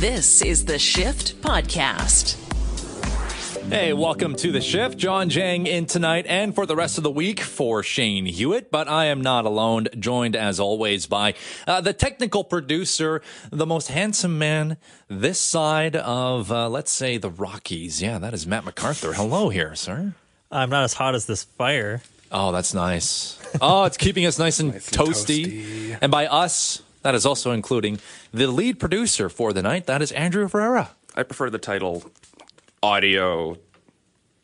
This is the Shift Podcast. Hey, welcome to the shift. Jawn Jang in tonight and for the rest of the week for Shane Hewitt. But I am not alone, joined as always by uh, the technical producer, the most handsome man this side of, uh, let's say, the Rockies. Yeah, that is Matt MacArthur. Hello here, sir. I'm not as hot as this fire. Oh, that's nice. Oh, it's keeping us nice and, Nice and toasty. toasty. And by us, that is also including the lead producer for the night. That is Andrew Ferreira. I prefer the title audio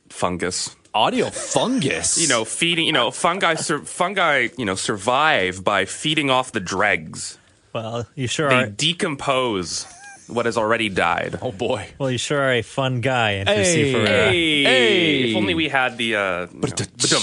fungus. Audio fungus. You know, feeding, you know, fungi sur- fungi, you know, survive by feeding off the dregs. Well, you sure They are. decompose what has already died. Oh boy. Well, you sure are a fun guy, Andrew C. Hey. Ferreira. Hey, Hey. if only we had the uh, you know, ba-dum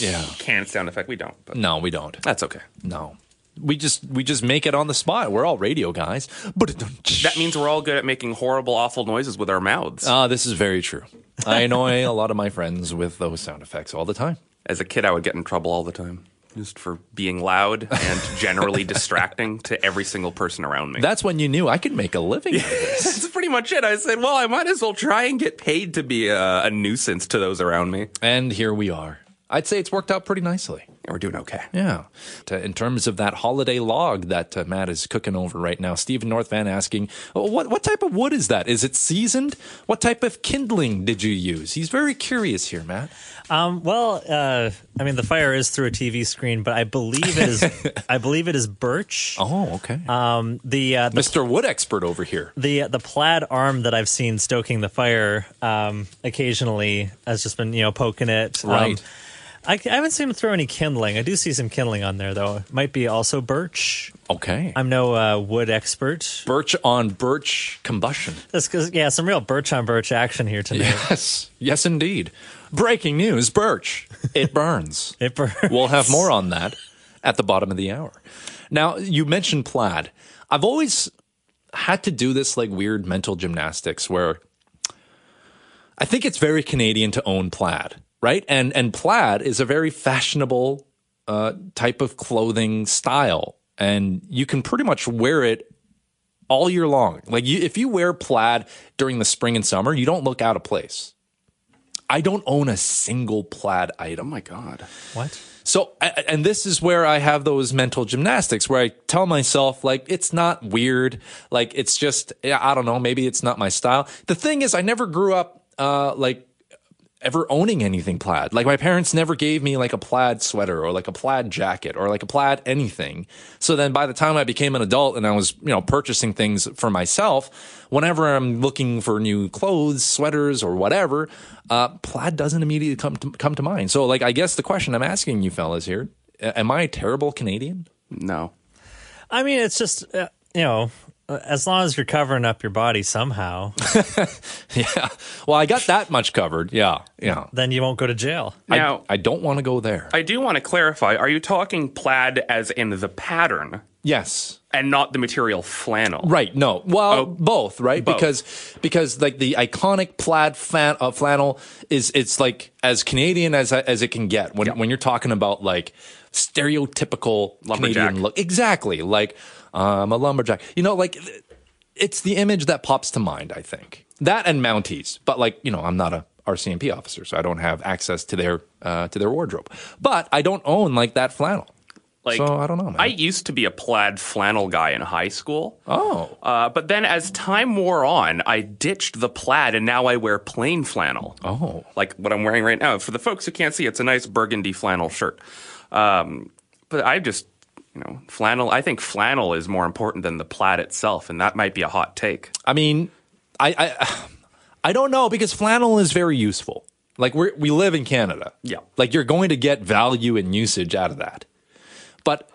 Yeah. can sound effect. We don't, but No, we don't. that's okay. No. We just we just make it on the spot. We're all radio guys. But That means we're all good at making horrible, awful noises with our mouths. Ah, this is very true. I annoy a lot of my friends with those sound effects all the time. As a kid, I would get in trouble all the time. Just for being loud and generally distracting to every single person around me. That's when you knew I could make a living out of this. That's pretty much it. I said, well, I might as well try and get paid to be a, a nuisance to those around me. And here we are. I'd say it's worked out pretty nicely. And we're doing okay. Yeah. To, in terms of that holiday log that uh, Matt is cooking over right now, Stephen North Van asking, oh, what, what type of wood is that? Is it seasoned? What type of kindling did you use? He's very curious here, Matt. Um, well, uh, I mean, the fire is through a TV screen, but I believe it is. I believe it is birch. Oh, okay. Um, the uh, the Mr. Wood expert over here. the the plaid arm that I've seen stoking the fire um, occasionally has just been you know poking it. Um, Right. I, I haven't seen him throw any kindling. I do see some kindling on there though. It might be also birch. Okay. I'm no uh, wood expert. birch on birch combustion. That's because yeah, some real birch on birch action here tonight. Yes, yes, indeed. Breaking news: Birch, it burns. It burns. we'll have more on that at the bottom of the hour. Now, you mentioned plaid. I've always had to do this like weird mental gymnastics where I think it's very Canadian to own plaid, right? And and plaid is a very fashionable uh, type of clothing style, and you can pretty much wear it all year long. Like you, if you wear plaid during the spring and summer, you don't look out of place. I don't own a single plaid item. Oh item. my God. What? So, and this is where I have those mental gymnastics where I tell myself, like, it's not weird. Like, it's just, I don't know, maybe it's not my style. The thing is, I never grew up, uh, like, ever owning anything plaid. Like, my parents never gave me like a plaid sweater or like a plaid jacket or like a plaid anything. So then by the time I became an adult and I was, you know, purchasing things for myself, whenever I'm looking for new clothes, sweaters, or whatever, uh, plaid doesn't immediately come to, come to mind. So, like, I guess the question I'm asking you fellas here, am I a terrible Canadian? No. I mean, it's just uh, you know, as long as you're covering up your body somehow, Yeah. Well, I got that much covered. Yeah. Yeah. then you won't go to jail. Now, I, I don't want to go there. I do want to clarify are you talking plaid as in the pattern yes. and not the material flannel? Right. No. Well, Oh. both. Right. Both. Because because like the iconic plaid fan, uh, flannel is it's like as Canadian as as it can get when when you're talking about like stereotypical Lumberjack. Canadian look. Exactly. Like I'm a lumberjack. You know, like it's the image that pops to mind. I think that and Mounties. But like you know, I'm not a RCMP officer, so I don't have access to their uh, to their wardrobe. But I don't own like that flannel. Like, so I don't know, man. I used to be a plaid flannel guy in high school. oh. Uh, but then as time wore on, I ditched the plaid and now I wear plain flannel. Oh. Like what I'm wearing right now. For the folks who can't see, it's a nice burgundy flannel shirt. Um, but I just, you know, flannel, I think flannel is more important than the plaid itself. And that might be a hot take. I mean, I, I I don't know because flannel is very useful. Like we we live in Canada. Yeah. Like you're going to get value and usage out of that. But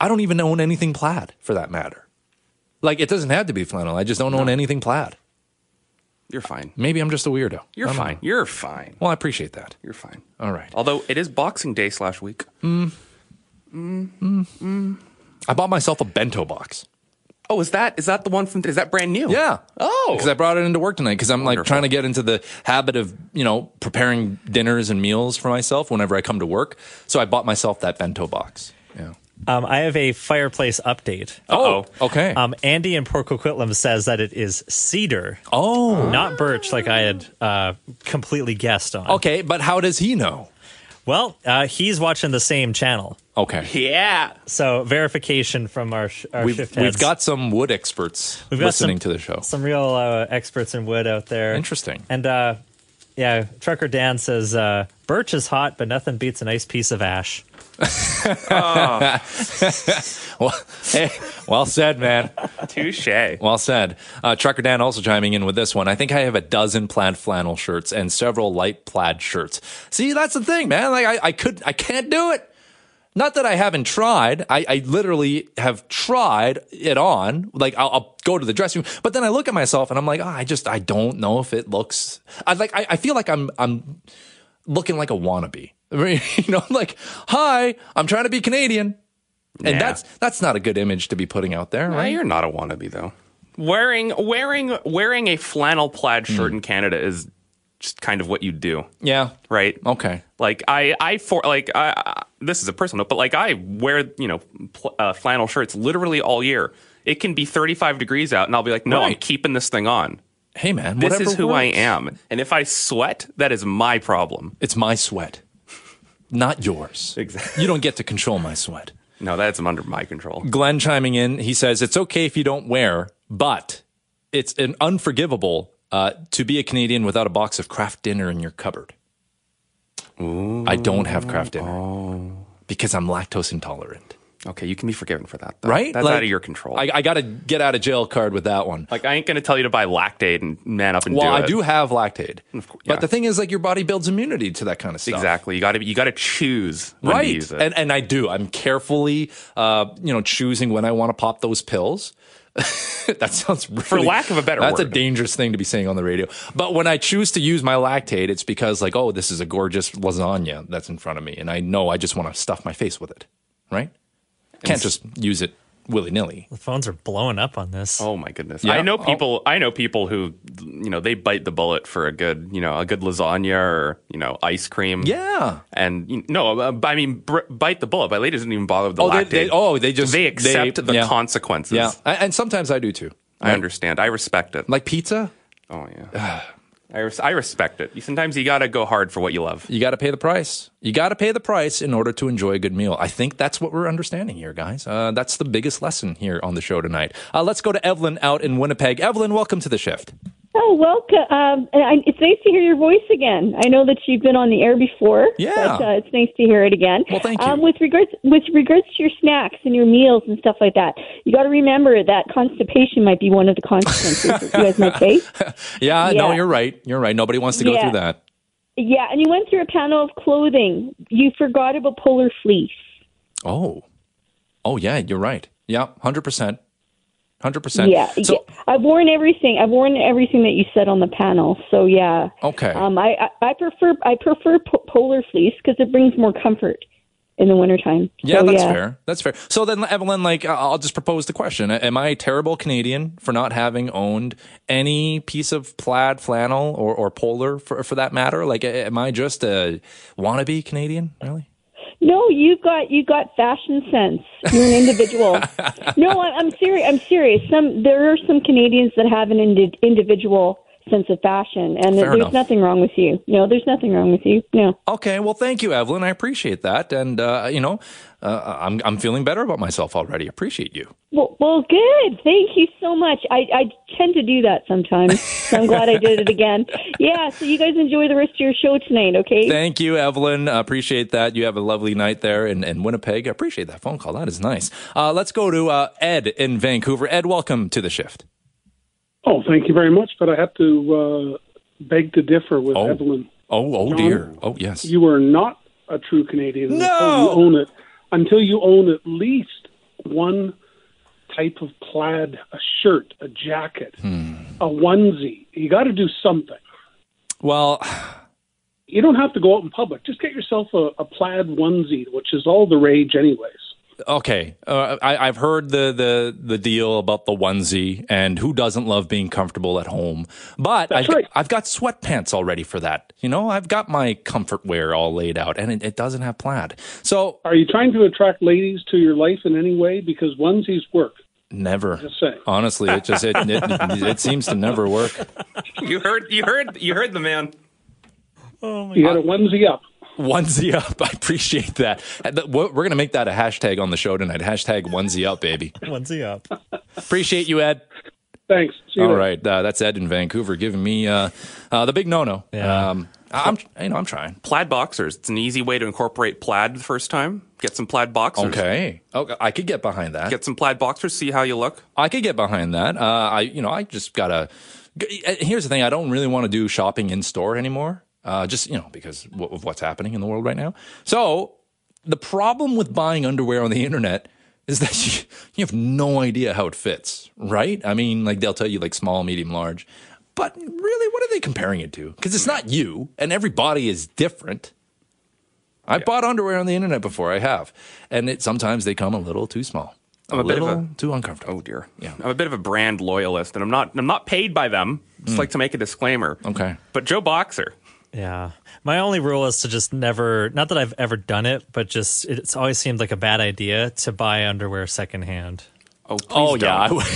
I don't even own anything plaid for that matter. Like it doesn't have to be flannel. I just don't own anything plaid. You're fine. Maybe I'm just a weirdo. You're fine. know. You're fine. Well, I appreciate that. You're fine. All right. Although it is Boxing Day slash week. Mm. I bought myself a bento box. Oh, is that is that the one from? Is that brand new? Yeah. Oh. Because I brought it into work tonight because I'm like trying to get into the habit of, you know, preparing dinners and meals for myself whenever I come to work. So I bought myself that bento box. Yeah. Um, I have a fireplace update. Uh-oh. okay. Um, Andy in Port Coquitlam says that it is cedar, oh, not birch, like I had uh, completely guessed on. okay. But how does he know? Well, uh, he's watching the same channel, Okay. Yeah. so verification from our, sh- our We've, shift we've got some wood experts We've got listening some- to the show. some real uh, experts in wood out there. Interesting. And uh, yeah, Trucker Dan says uh, birch is hot, but nothing beats a nice piece of ash. Well, hey, well said, man. Touche. Well said. Uh, Trucker Dan also chiming in with this one. I think I have a dozen plaid flannel shirts and several light plaid shirts. See, that's the thing, man. Like I, I could, I can't do it. Not that I haven't tried. I, I literally have tried it on. Like I'll, I'll go to the dressing room, but then I look at myself and I'm like, oh, I just, I don't know if it looks. I like, I, I feel like I'm, I'm looking like a wannabe. I mean, you know, like, hi, I'm trying to be Canadian. And Yeah. that's that's not a good image to be putting out there, Nah, right? you're not a wannabe though. Wearing wearing wearing a flannel plaid shirt hmm. in Canada is just kind of what you do, Yeah. right? Okay. Like I, I for like I, I, this is a personal note, but like I wear you know pl- uh, flannel shirts literally all year. It can be 35 degrees out, and I'll be like, no, I'm keeping this thing on. Hey man, This is who I am, and if I sweat, that is my problem. It's my sweat, not yours. Exactly. You don't get to control my sweat. No, that's under my control. Glenn chiming in, he says it's okay if you don't wear, but it's an unforgivable uh, to be a Canadian without a box of Kraft Dinner in your cupboard. I don't have Kraft Dinner because I'm lactose intolerant. Okay, you can be forgiven for that, though. Right? That's Like, out of your control. I, I got to get out of jail card with that one. like I ain't gonna tell you to buy Lactaid and man up and Well, do I it. do have Lactaid, Of course, but the thing is, like, your body builds immunity to that kind of stuff. Exactly. You got to you got to choose when to right use it. and and i do i'm carefully uh you know choosing when i want to pop those pills that sounds really, For lack of a better that's a dangerous thing to be saying on the radio. But when i choose to use my Lactaid it's because like oh this is a gorgeous lasagna that's in front of me and i know i just want to stuff my face with it right? Can't just use it willy-nilly The phones are blowing up on this. oh my goodness. Yeah. I know Oh. people I know people who you know they bite the bullet for a good, you know, a good lasagna or, you know, ice cream. yeah And you no, uh, I mean br- bite the bullet, but ladies doesn't even bother with the Oh, they- Lactaid. they- oh, they just- they accept they- the yeah. consequences. yeah and and sometimes i do too I understand. I respect it. like pizza oh yeah. I, res- I respect it. Sometimes you got to go hard for what you love. you got to pay the price. You got to pay the price in order to enjoy a good meal. I think that's what we're understanding here, guys. Uh, that's the biggest lesson here on the show tonight. Uh, let's go to Evelyn out in Winnipeg. Evelyn, welcome to the shift. Oh, welcome. Um, I, it's nice to hear your voice again. I know that you've been on the air before. Yeah. But, uh, it's nice to hear it again. Well, thank you. Um, with regards with regards to your snacks and your meals and stuff like that, you got to remember that constipation might be one of the consequences you guys might face. Yeah, no, Yeah. you're right. You're right. Nobody wants to go Yeah. through that. Yeah, and you went through a panel of clothing. You forgot about polar fleece. Oh, oh yeah, you're right. Yeah, hundred percent, hundred percent. Yeah, So yeah. I've worn everything. I've worn everything that you said on the panel. So yeah. okay. Um, I, I I prefer I prefer po- polar fleece because it brings more comfort in the wintertime. Yeah, So, that's fair. That's fair. So then, Evelyn, like, I'll just propose the question: Am I a terrible Canadian for not having owned any piece of plaid flannel or, or polar, for for that matter? Like, am I just a wannabe Canadian? Really? No, you got you got fashion sense. You're an individual. no, I'm, I'm serious. I'm serious. Some there are some Canadians that have an indi- individual sense of fashion, and Fair there's enough. nothing wrong with you. No, there's nothing wrong with you. No. Okay. Well, thank you, Evelyn. I appreciate that, and uh, you know, uh, I'm I'm feeling better about myself already. Appreciate you. Well, well, good. Thank you so much. I, I tend to do that sometimes, so I'm glad I did it again. Yeah. So you guys enjoy the rest of your show tonight. Okay. Thank you, Evelyn. Uh, appreciate that. You have a lovely night there in, in Winnipeg. I appreciate that phone call. That is nice. Uh, let's go to uh, Ed in Vancouver. Ed, welcome to the shift. Oh, thank you very much. But I have to uh, beg to differ with Oh. Evelyn. Oh, oh Jawn, dear. Oh, yes. You are not a true Canadian No! until you own it. Until you own at least one type of plaid, a shirt, a jacket, Hmm. a onesie. You got to do something. Well, You don't have to go out in public. Just get yourself a, a plaid onesie, which is all the rage, anyways. Okay, uh, I, I've heard the the the deal about the onesie, and who doesn't love being comfortable at home? But I've, right. I've got sweatpants already for that. You know, I've got my comfort wear all laid out, and it, it doesn't have plaid. So Are you trying to attract ladies to your life in any way? Because onesies work. never. Just. Honestly, it just it, it it seems to never work. You heard, you heard, you heard the man. You got a onesie up. Onesie up. I appreciate that. We're going to make that a hashtag on the show tonight. Hashtag onesie up, baby. Onesie up. Appreciate you, Ed. Thanks. See you All uh, that's Ed in Vancouver giving me uh, uh, the big no-no. Yeah. Um, I'm, you know, I'm trying. Plaid boxers. It's an easy way to incorporate plaid the first time. Get some plaid boxers. Okay, okay, I could get behind that. Get some plaid boxers. See how you look. I could get behind that. Uh, I, you know, I just gotta. uh, Here's the thing: I don't really want to do shopping in store anymore. Uh, just you know, because of what's happening in the world right now. So the problem with buying underwear on the internet is that you, you have no idea how it fits, right? I mean, like they'll tell you like small, medium, large, but really, what are they comparing it to? Because it's not you, and every body is different. I've bought underwear on the internet before. I have, and it sometimes they come a little too small, I'm a bit of little a- too uncomfortable. Oh dear. Yeah. I'm a bit of a brand loyalist, and I'm not. I'm not paid by them. Just like to make a disclaimer. Okay. But Joe Boxer. Yeah. My only rule is to just never, not that I've ever done it, but just it's always seemed like a bad idea to buy underwear secondhand. Oh, please Oh yeah, I, don't. would-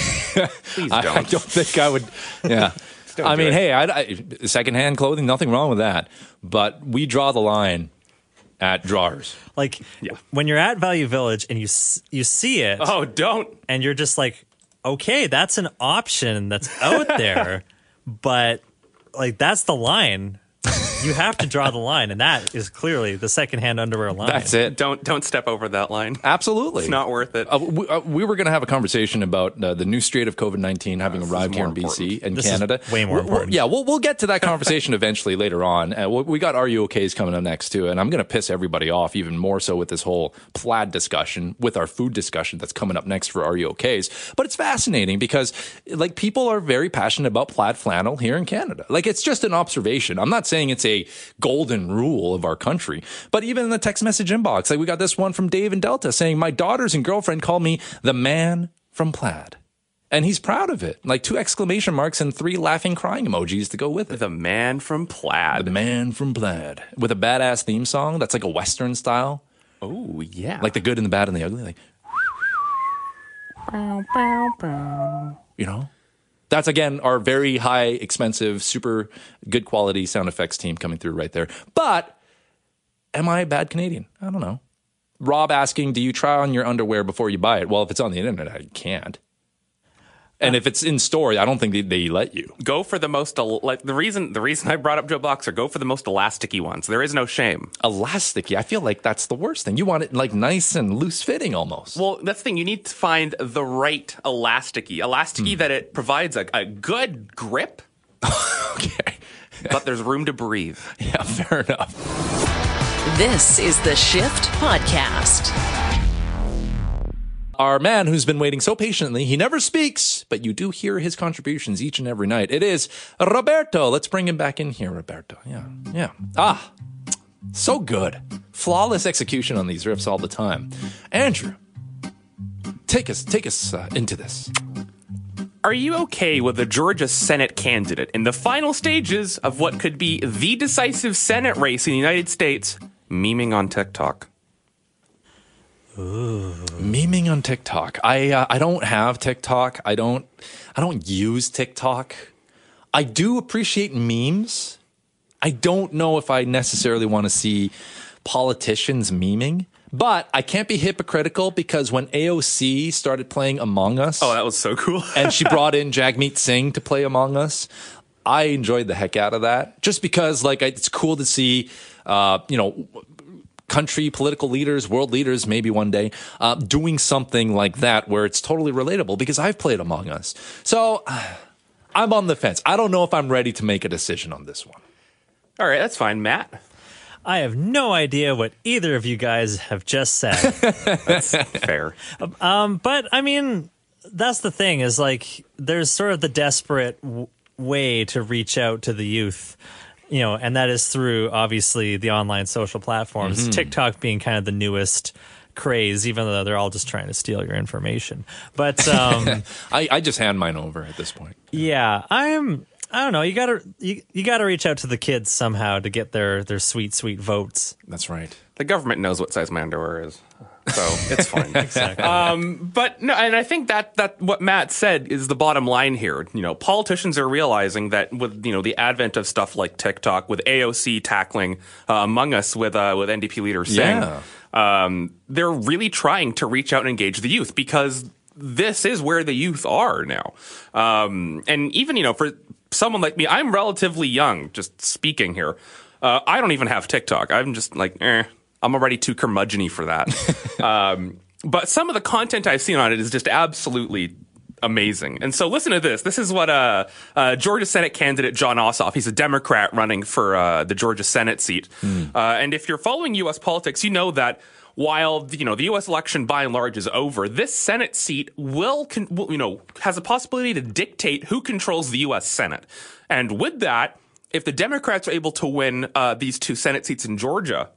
please I, don't. I don't think I would. Yeah, I mean, it. hey, I, I, secondhand clothing, nothing wrong with that. But we draw the line at drawers. Like Yeah. when you're at Value Village and you you see it Oh, don't. and you're just like, okay, that's an option that's out there, but like that's the line. You have to draw the line, and that is clearly the secondhand underwear line. That's it. Don't don't step over that line. Absolutely, It's not worth it. Uh, we, uh, we were going to have a conversation about uh, the new strain of COVID nineteen having arrived here in more BC and This is Canada. way more We'll- we'll- important. yeah, we'll we'll get to that conversation eventually later on. Uh, we- we got Are You OKs coming up next too, and I'm going to piss everybody off even more so with this whole plaid discussion, with our food discussion that's coming up next for Are You OKs. But it's fascinating because like people are very passionate about plaid flannel here in Canada. Like it's just an observation. I'm not saying it's a golden rule of our country, but even in the text message inbox, like we got this one from Dave and Delta saying, "My daughters and girlfriend call me the man from plaid." And he's proud of it. Like two exclamation marks and three laughing crying emojis to go with it. the man from plaid. The man from plaid with a badass theme song that's like a western style, Oh yeah. like the good and the bad and the ugly, like you know. That's again our very high, expensive, super good quality sound effects team coming through right there. But am I a bad Canadian? I don't know. Rob asking, do you try on your underwear before you buy it? Well, if it's on the internet, I can't. And if it's in store, I don't think they, they let you. go for the most el- like the reason the reason I brought up Joe Boxer. Go for the most elasticy ones. There is no shame. Elasticy, I feel like that's the worst thing. You want it like nice and loose fitting almost. Well, that's the thing. You need to find the right elasticy. Elasticy hmm. that it provides a, a good grip, okay. but there's room to breathe. Yeah, fair enough. This is the Shift Podcast. Our man who's been waiting so patiently, he never speaks, but you do hear his contributions each and every night. It is Roberto. Let's bring him back in here, Roberto. Yeah, yeah. Ah, so good. Flawless execution on these riffs all the time. Andrew, take us, take us uh, into this. Are you okay with a Georgia Senate candidate in the final stages of what could be the decisive Senate race in the United States, memeing on TikTok? Memeing on TikTok. I uh, I don't have TikTok. I don't I don't use TikTok. I do appreciate memes. I don't know if I necessarily want to see politicians memeing, but I can't be hypocritical because when AOC started playing Among Us, Oh, that was so cool. and she brought in Jagmeet Singh to play Among Us. I enjoyed the heck out of that, just because like it's cool to see, uh, you know, country political leaders, world leaders, maybe one day, uh, doing something like that where it's totally relatable. Because I've played Among Us, so I'm on the fence. I don't know if I'm ready to make a decision on this one. All right, that's fine, Matt. I have no idea what either of you guys have just said. That's fair. but I mean, that's the thing is like there's sort of the desperate w- way to reach out to the youth, you know, and that is through obviously the online social platforms. TikTok being kind of the newest craze, even though they're all just trying to steal your information. But um, I, I just hand mine over at this point. yeah, I'm. I don't know. You gotta you, you gotta reach out to the kids somehow to get their their sweet sweet votes. That's right. The government knows what size my underwear is, so it's fine. Exactly. Um, but no, and I think that that what Matt said is the bottom line here. You know, politicians are realizing that with you know the advent of stuff like TikTok, with AOC tackling uh, Among Us with uh, with NDP leader Singh, Yeah. um, they're really trying to reach out and engage the youth because this is where the youth are now. Um, and even you know for someone like me, I'm relatively young. Just speaking here, uh, I don't even have TikTok. I'm just like, eh, I'm already too curmudgeony for that. um, but some of the content I've seen on it is just absolutely amazing. And so listen to this. This is what uh, uh, Georgia Senate candidate Jon Ossoff, he's a Democrat running for uh, the Georgia Senate seat. Uh, and if you're following U.S. politics, you know that while you know the U.S. election by and large is over, this Senate seat will, con- will you know has a possibility to dictate who controls the U.S. Senate. And with that, if the Democrats are able to win uh, these two Senate seats in Georgia,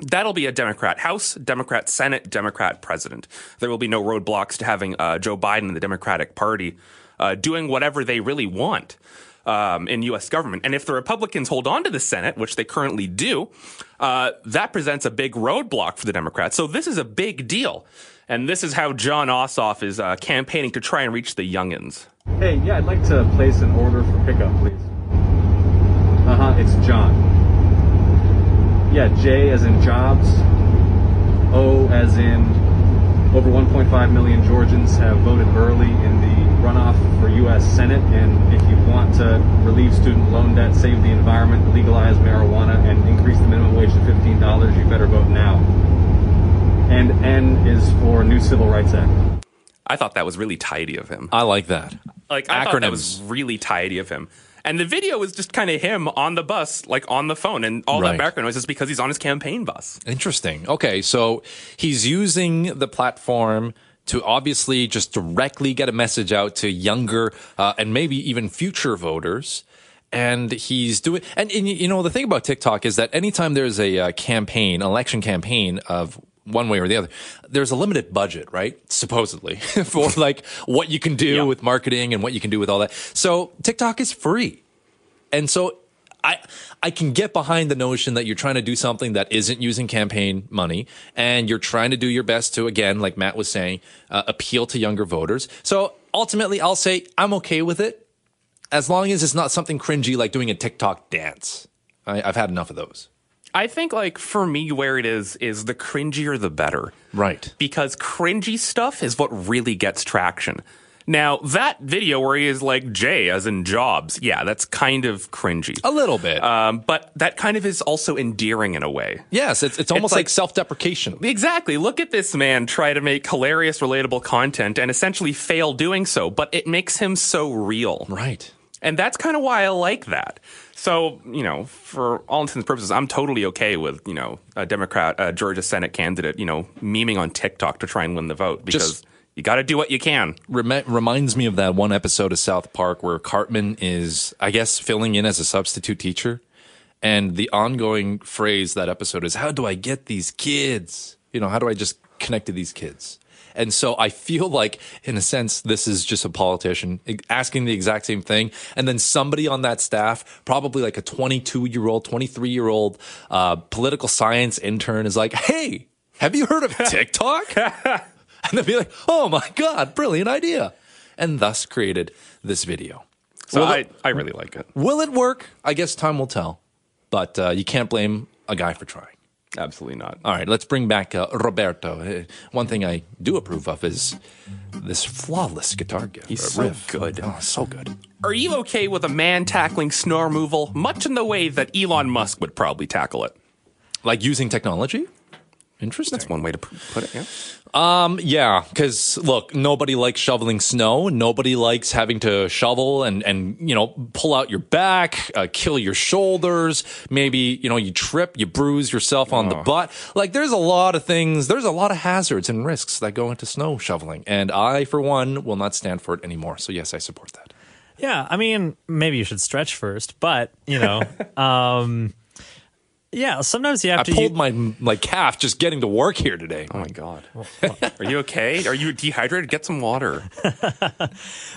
That'll be a Democrat House, Democrat Senate, Democrat President. There will be no roadblocks to having uh, Joe Biden and the Democratic Party uh, doing whatever they really want um, in U.S. government. And if the Republicans hold on to the Senate, which they currently do, uh, that presents a big roadblock for the Democrats. So this is a big deal. And this is how Jon Ossoff is uh, campaigning to try and reach the youngins. Hey, yeah, I'd like to place an order for pickup, please. Uh huh, it's Jon. Yeah, J as in jobs. O as in over 1.5 million Georgians have voted early in the runoff for U.S. Senate. And if you want to relieve student loan debt, save the environment, legalize marijuana, and increase the minimum wage to $15, you better vote now. And N is for New Civil Rights Act. I thought that was really tidy of him. I like that. Like I thought that was really tidy of him. And the video is just kind of him on the bus, like on the phone, and all Right. that background noise is because he's on his campaign bus. Interesting. Okay, so he's using the platform to obviously just directly get a message out to younger uh, and maybe even future voters. And he's doing, and, and you know, the thing about TikTok is that anytime there's a uh, campaign, election campaign of one way or the other, there's a limited budget, right? Supposedly for like what you can do Yeah. with marketing and what you can do with all that. So TikTok is free. And so I I can get behind the notion that you're trying to do something that isn't using campaign money, and you're trying to do your best to again, like Matt was saying, uh, appeal to younger voters. So ultimately, I'll say I'm okay with it as long as it's not something cringy like doing a TikTok dance. I, I've had enough of those. I think, like, for me, where it is, is the cringier the better. Right. Because cringy stuff is what really gets traction. Now, that video where he is like Jay, as in Jobs, yeah, that's kind of cringy. A little bit. Um, but that kind of is also endearing in a way. yes, it's it's almost like, like- self-deprecation. Exactly. Look at this man try to make hilarious, relatable content and essentially fail doing so, but it makes him so real. Right. And that's kind of why I like that. So, you know, for all intents and purposes, I'm totally okay with, you know, a Democrat, a Georgia Senate candidate, you know, memeing on TikTok to try and win the vote because Just- you got to do what you can. Remi- reminds me of that one episode of South Park where Cartman is, I guess, filling in as a substitute teacher. And the ongoing phrase that episode is, How do I get these kids? You know, how do I just connect to these kids? And so I feel like, in a sense, this is just a politician asking the exact same thing. And then somebody on that staff, probably like a 22 year old, 23 year old uh, political science intern, is like, Hey, have you heard of TikTok? and they'll be like, "Oh my god, brilliant idea!" And thus created this video. So Will I, it- I really like it. Will it work? I guess time will tell. But uh, you can't blame a guy for trying. Absolutely not. All right, let's bring back uh, Roberto. Uh, one thing I do approve of is this flawless guitar gift. He's so riff. good. Oh, so good. Are you okay with a man tackling snow removal much in the way that Elon Musk would probably tackle it? Like using technology. Interesting. That's one way to put it, yeah. Um, yeah, because look, nobody likes shoveling snow. Nobody likes having to shovel and and you know pull out your back, uh, kill your shoulders. Maybe you know you trip, you bruise yourself on the butt. Like there's a lot of things. There's a lot of hazards and risks that go into snow shoveling, and I, for one, will not stand for it anymore. So yes, I support that. Yeah, I mean, maybe you should stretch first, but you know, um, Yeah, sometimes you have I to. pulled u- my my calf just getting to work here today. Oh my god. Are you okay? Are you dehydrated? Get some water.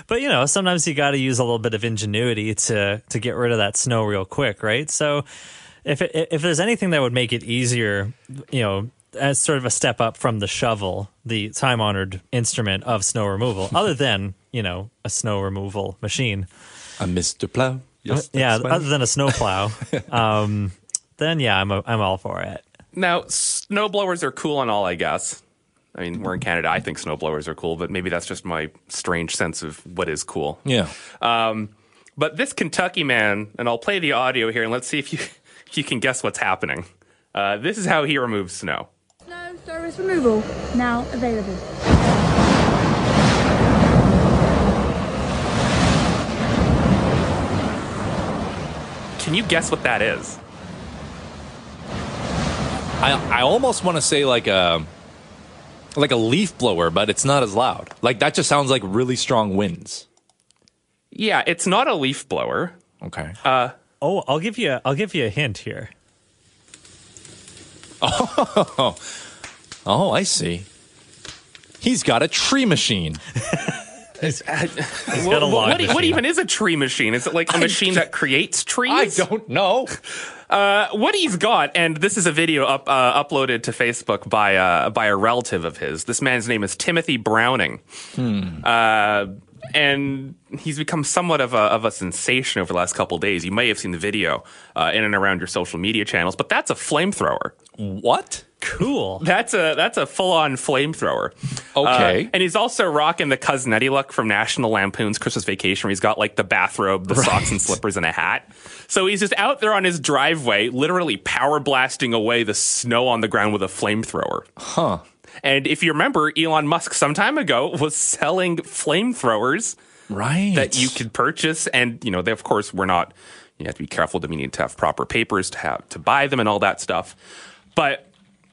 But you know, sometimes you got to use a little bit of ingenuity to to get rid of that snow real quick, right? So, if it, if there's anything that would make it easier, you know, as sort of a step up from the shovel, the time honored instrument of snow removal, other than you know a snow removal machine, I'm Mr. Plow. Yes, yeah, that's other than a snow plow, um, then yeah, I'm a, I'm all for it. Now, snowblowers are cool and all, I guess. I mean, we're in Canada. I think snowblowers are cool, but maybe that's just my strange sense of what is cool. yeah. Um, but this Kentucky man, and I'll play the audio here, and let's see if you if you can guess what's happening. Uh, this is how he removes snow. Snow service removal now available. Can you guess what that is? I I almost want to say like a like a leaf blower, but it's not as loud. Like that just sounds like really strong winds. Yeah, it's not a leaf blower. Okay. Uh, Oh, I'll give you a, I'll give you a hint here. Oh, oh, I see. He's got a tree machine. He's got a What, log what, what even is a tree machine? Is it like a machine that creates trees? I don't know. Uh, what he's got, and this is a video up, uh, uploaded to Facebook by uh, by a relative of his. This man's name is Timothy Browning, uh, and he's become somewhat of a of a sensation over the last couple days. You may have seen the video uh, in and around your social media channels, but that's a flamethrower. What? Cool. That's a that's a full on flamethrower. Okay. Uh, and he's also rocking the Cousin Eddie look from National Lampoon's Christmas Vacation, where he's got like the bathrobe, the socks and slippers, and a hat. So he's just out there on his driveway, literally power blasting away the snow on the ground with a flamethrower. Huh. And if you remember, Elon Musk some time ago was selling flamethrowers Right. that you could purchase, and you know, they of course were not. You have to be careful that we need to have proper papers to have to buy them and all that stuff. But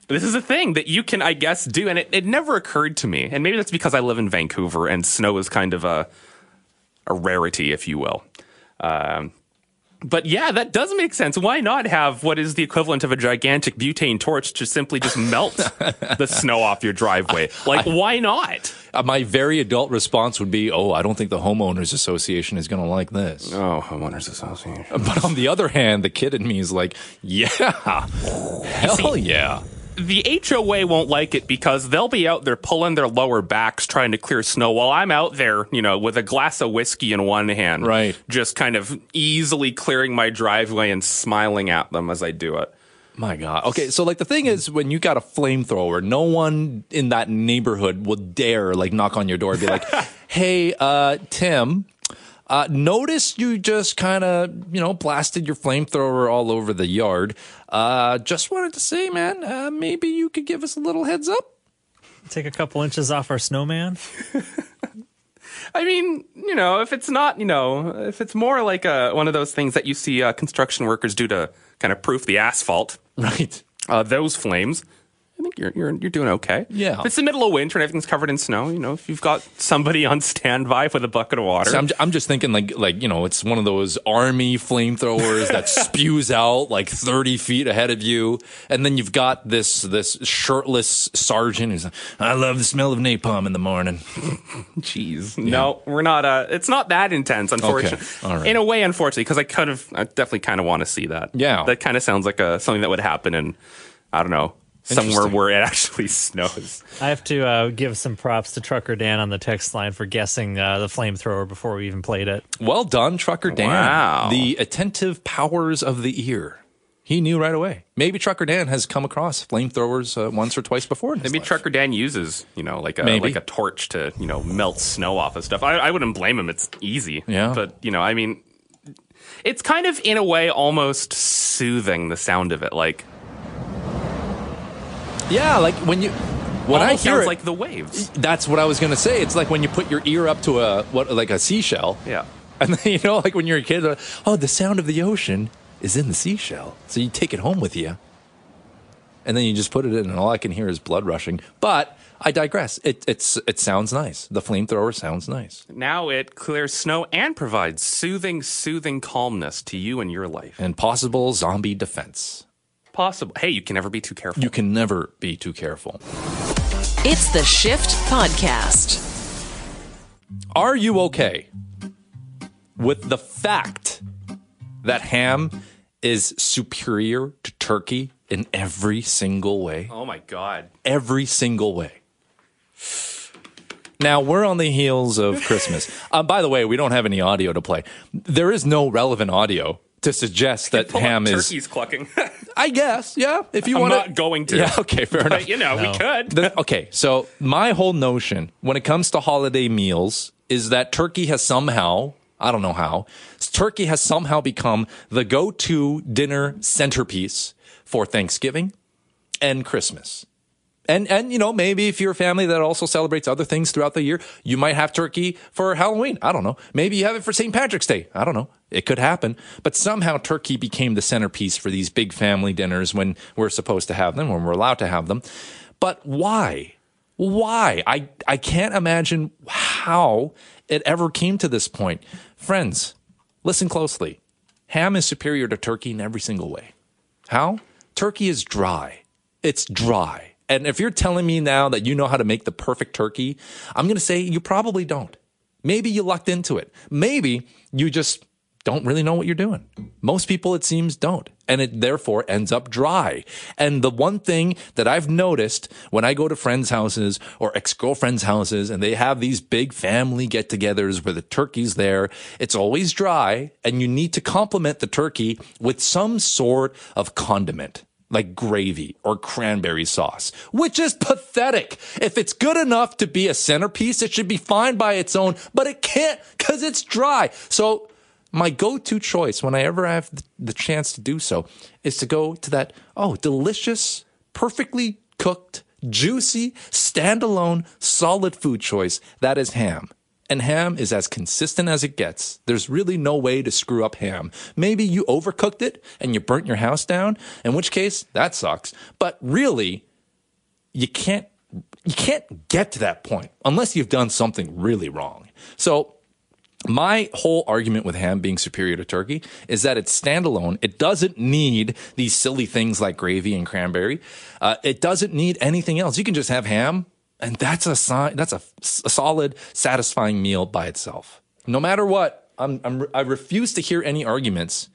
this is a thing that you can, I guess, do, and it, it never occurred to me. And maybe that's because I live in Vancouver and snow is kind of a a rarity, if you will. Um, but yeah, that does make sense. Why not have what is the equivalent of a gigantic butane torch to simply just melt the snow off your driveway? Like, why not? Uh, my very adult response would be, "Oh, I don't think the homeowners association is going to like this." Oh, homeowners association. But on the other hand, the kid in me is like, "Yeah, hell yeah." The HOA won't like it because they'll be out there pulling their lower backs trying to clear snow while I'm out there, you know, with a glass of whiskey in one hand. Right. Just kind of easily clearing my driveway and smiling at them as I do it. My God. Okay, so like the thing is, when you got a flamethrower, no one in that neighborhood would dare like knock on your door and be like, "Hey, uh, Tim." Uh, notice you just kind of, you know, blasted your flamethrower all over the yard. Uh, just wanted to say, man, uh, maybe you could give us a little heads up. Take a couple inches off our snowman. I mean, you know, if it's not, you know, if it's more like a, one of those things that you see uh, construction workers do to kind of proof the asphalt, Right. uh, those flames, I think you're you're you're doing okay. Yeah. If it's the middle of winter and everything's covered in snow, you know, if you've got somebody on standby with a bucket of water, So I'm, I'm just thinking like like you know it's one of those army flamethrowers that spews out like 30 feet ahead of you, and then you've got this this shirtless sergeant who's like, I love the smell of napalm in the morning. Jeez. No, we're not. Uh, it's not that intense, unfortunately. Okay. All right. In a way, unfortunately, because I kind of, I definitely kind of want to see that. Yeah. That kind of sounds like a, something that would happen in, I don't know, somewhere where it actually snows. I have to uh, give some props to Trucker Dan on the text line for guessing uh, the flamethrower before we even played it. Well done, Trucker Dan. Wow. The attentive powers of the ear. He knew right away. Maybe Trucker Dan has come across flamethrowers uh, once or twice before. In his Maybe life. Trucker Dan uses, you know, like a Maybe. like a torch to, you know, melt snow off of stuff. I, I wouldn't blame him. It's easy. Yeah. But you know, I mean, it's kind of in a way almost soothing the sound of it. Like Yeah, like when you when I hear sounds it, like the waves. that's what I was gonna say. It's like when you put your ear up to a what like a seashell. Yeah. And then, you know, like when you're a kid, uh, oh, the sound of the ocean is in the seashell. So you take it home with you. And then you just put it in, and all I can hear is blood rushing. But I digress. It, it's, it sounds nice. The flamethrower sounds nice. Now it clears snow and provides soothing, soothing calmness to you and your life. And possible zombie defense. Possible. Hey, you can never be too careful. You can never be too careful. It's the Shift Podcast. Are you okay with the fact that ham is superior to turkey in every single way? oh my god. Every single way. Now we're on the heels of Christmas. Uh, by the way, we don't have any audio to play. There is no relevant audio to suggest that Pull up ham is. turkeys clucking. I guess, yeah. If you want, I'm want not going to. Yeah, okay, fair enough. you know, we could. The- okay, so my whole notion when it comes to holiday meals is that turkey has somehow, I don't know how, turkey has somehow become the go to dinner centerpiece for Thanksgiving and Christmas. And, and, you know, maybe if you're a family that also celebrates other things throughout the year, you might have turkey for Halloween. I don't know. Maybe you have it for St. Patrick's Day. I don't know. It could happen. But somehow turkey became the centerpiece for these big family dinners when we're supposed to have them, when we're allowed to have them. But why? Why? I, I can't imagine how it ever came to this point. Friends, listen closely. Ham is superior to turkey in every single way. How? Turkey is dry. It's dry. And if you're telling me now that you know how to make the perfect turkey, I'm going to say you probably don't. Maybe you lucked into it. Maybe you just don't really know what you're doing. Most people, it seems, don't. And it therefore ends up dry. And the one thing that I've noticed when I go to friends' houses or ex girlfriends' houses and they have these big family get togethers where the turkey's there, it's always dry and you need to complement the turkey with some sort of condiment like gravy or cranberry sauce, which is pathetic. If it's good enough to be a centerpiece, it should be fine by its own, but it can't because it's dry. So my go-to choice whenever I ever have the chance to do so is to go to that, oh, delicious, perfectly cooked, juicy, standalone, solid food choice that is ham. And ham is as consistent as it gets. There's really no way to screw up ham. Maybe you overcooked it and you burnt your house down, in which case that sucks. But really, you can't you can't get to that point unless you've done something really wrong. So my whole argument with ham being superior to turkey is that it's standalone. It doesn't need these silly things like gravy and cranberry. Uh, it doesn't need anything else. You can just have ham, and that's a si- that's a, a solid, satisfying meal by itself. No matter what, I'm, I'm I refuse to hear any arguments